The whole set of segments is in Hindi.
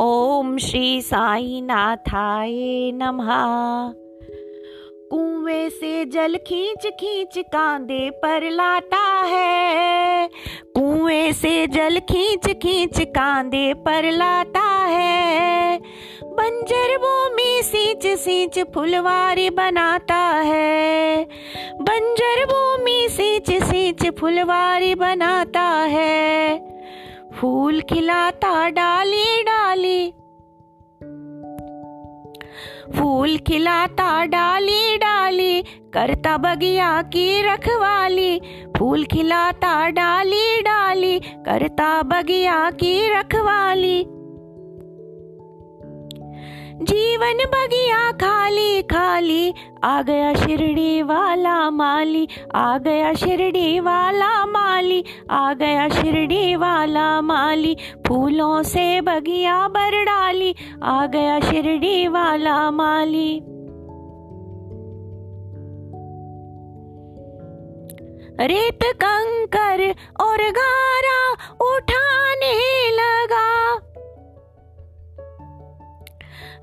ओम श्री साई नाथाय नमः। कुएँ से जल खींच खींच कांधे पर लाता है। कुएँ से जल खींच खींच कांधे पर लाता है। बंजर भूमि सींच सींच फुलवारी बनाता है। बंजर भूमि सींच सींच फुलवारी बनाता है। फूल खिलाता डाली डाली। फूल खिलाता डाली डाली। करता बगिया की रखवाली। फूल खिलाता डाली डाली। करता बगिया की रखवाली। जीवन बगिया खाली खाली, आ गया शिरडी वाला माली, आ गया शिरडी वाला माली, आ गया शिरडी वाला माली, फूलों से बगिया बर डाली, आ गया शिरडी वाला माली। रेत कंकर और गारा उठाने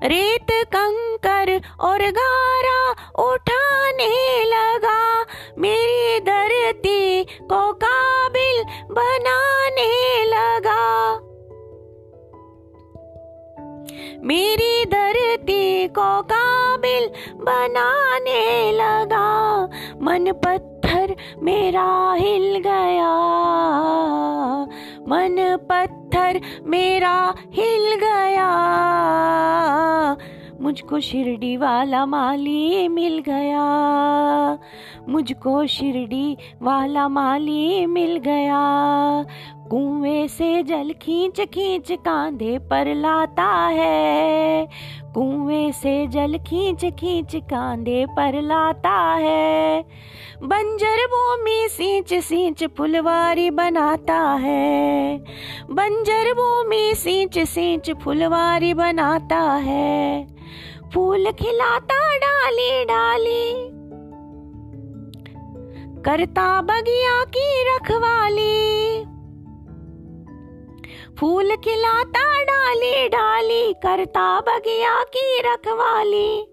रेत कंकर और गारा उठाने लगा। मेरी धरती को काबिल बनाने लगा। मेरी धरती को काबिल बनाने लगा। मन पत्थर मेरा हिल गया। मन पत्थर मेरा हिल गया। मुझको शिरडी वाला माली मिल गया। मुझको शिरडी वाला माली मिल गया। कुएँ से जल खींच खींच कांधे पर लाता है। कुएँ से जल खींच खींच कांधे पर लाता है। बंजर भूमि सींच सींच फुलवारी बनाता है। बंजर भूमि सींच सींच फुलवारी बनाता है। फूल खिलाता डाली डाली। करता बगिया की रखवाली। फूल खिलाता डाली डाली। करता बगिया की रखवाली।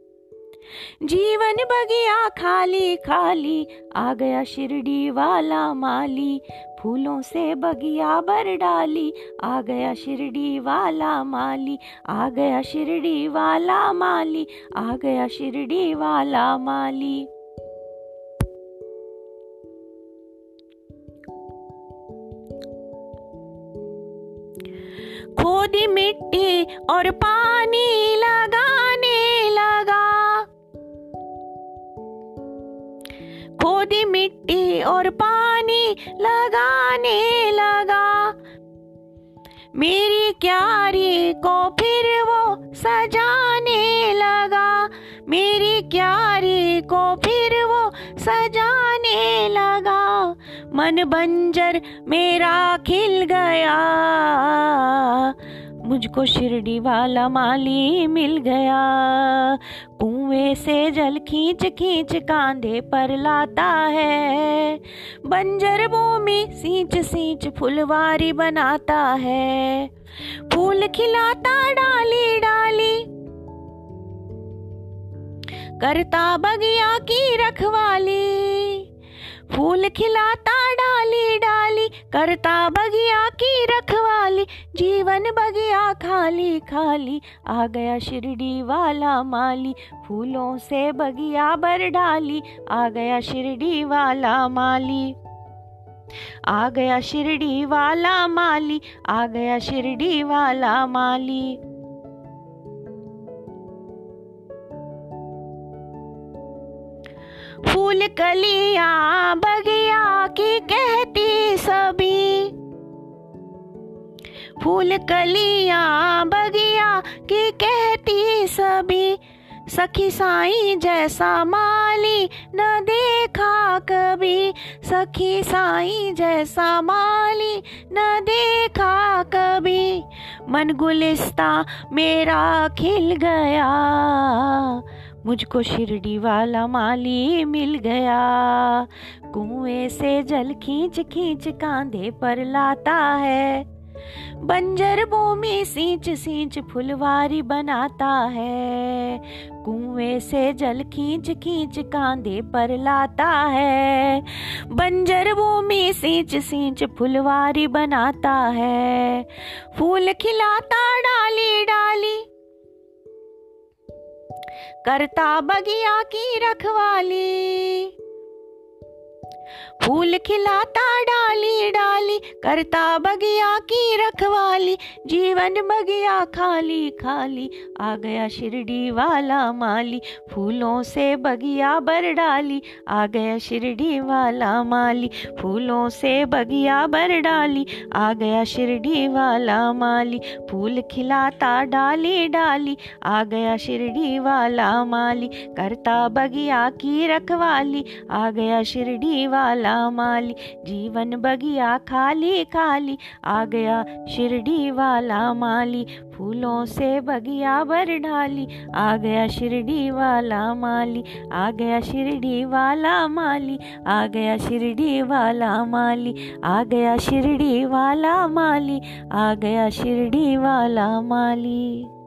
जीवन बगिया खाली खाली, आ गया शिरडी वाला माली। फूलों से बगिया बर डाली, आ गया शिरडी वाला माली। आ गया शिरडी वाला माली, आ गया शिरडी वाला माली। खोदी मिट्टी और पानी लगाने लगा। खोदी मिट्टी और पानी लगाने लगा। मेरी क्यारी को फिर वो सजाने लगा। मेरी क्यारी को फिर वो सजाने लगा। मन बंजर मेरा खिल गया। मुझको शिरडी वाला माली मिल गया। कुएँ से जल खींच खींच कांधे पर लाता है। बंजर भूमि सींच सींच फुलवारी बनाता है। फूल खिलाता डाली डाली। करता बगिया की रखवाली। फूल खिलाता डाली डाली, करता बगिया की रखवाली, जीवन बगिया खाली खाली, आ गया शिरडी वाला माली, फूलों से बगिया बर डाली, आ गया शिरडी वाला माली। आ गया शिरडी वाला माली, आ गया शिरडी वाला माली। फूल कलिया बगिया की कहती सभी। फूल कलिया बगिया की कहती सभी। सखी साई जैसा माली न देखा कभी। सखी साई जैसा माली न देखा कभी। मन गुलिस्ता मेरा खिल गया। मुझको शिरडी वाला माली मिल गया। कुएँ से जल खींच खींच कांधे पर लाता है। बंजर भूमि सींच सींच फुलवारी बनाता है। कुएँ से जल खींच खींच कांधे पर लाता है। बंजर भूमि सींच सींच फुलवारी बनाता है। फूल खिलाता डाली डाली करता बगिया की रखवाली। फूल खिलाता डाली डाली, करता बगिया की रखवाली, जीवन बगिया खाली खाली, आ गया शिरडी वाला माली, फूलों से बगिया बर डाली, आ गया शिरडी वाला माली, फूलों से बगिया बर डाली, आ गया शिरडी वाला माली, फूल खिलाता डाली डाली, आ गया शिरडी वाला माली, करता बगिया की रखवाली, आ गया शिरडी वाला वाला माली, जीवन बगिया खाली खाली, आ गया शिरडी वाला माली, फूलों से बगिया भर ढाली, आ गया शिरडी वाला माली, आ गया शिरडी वाला माली, आ गया शिरडी वाला माली, आ गया शिरडी वाला माली, आ गया शिरडी वाला माली।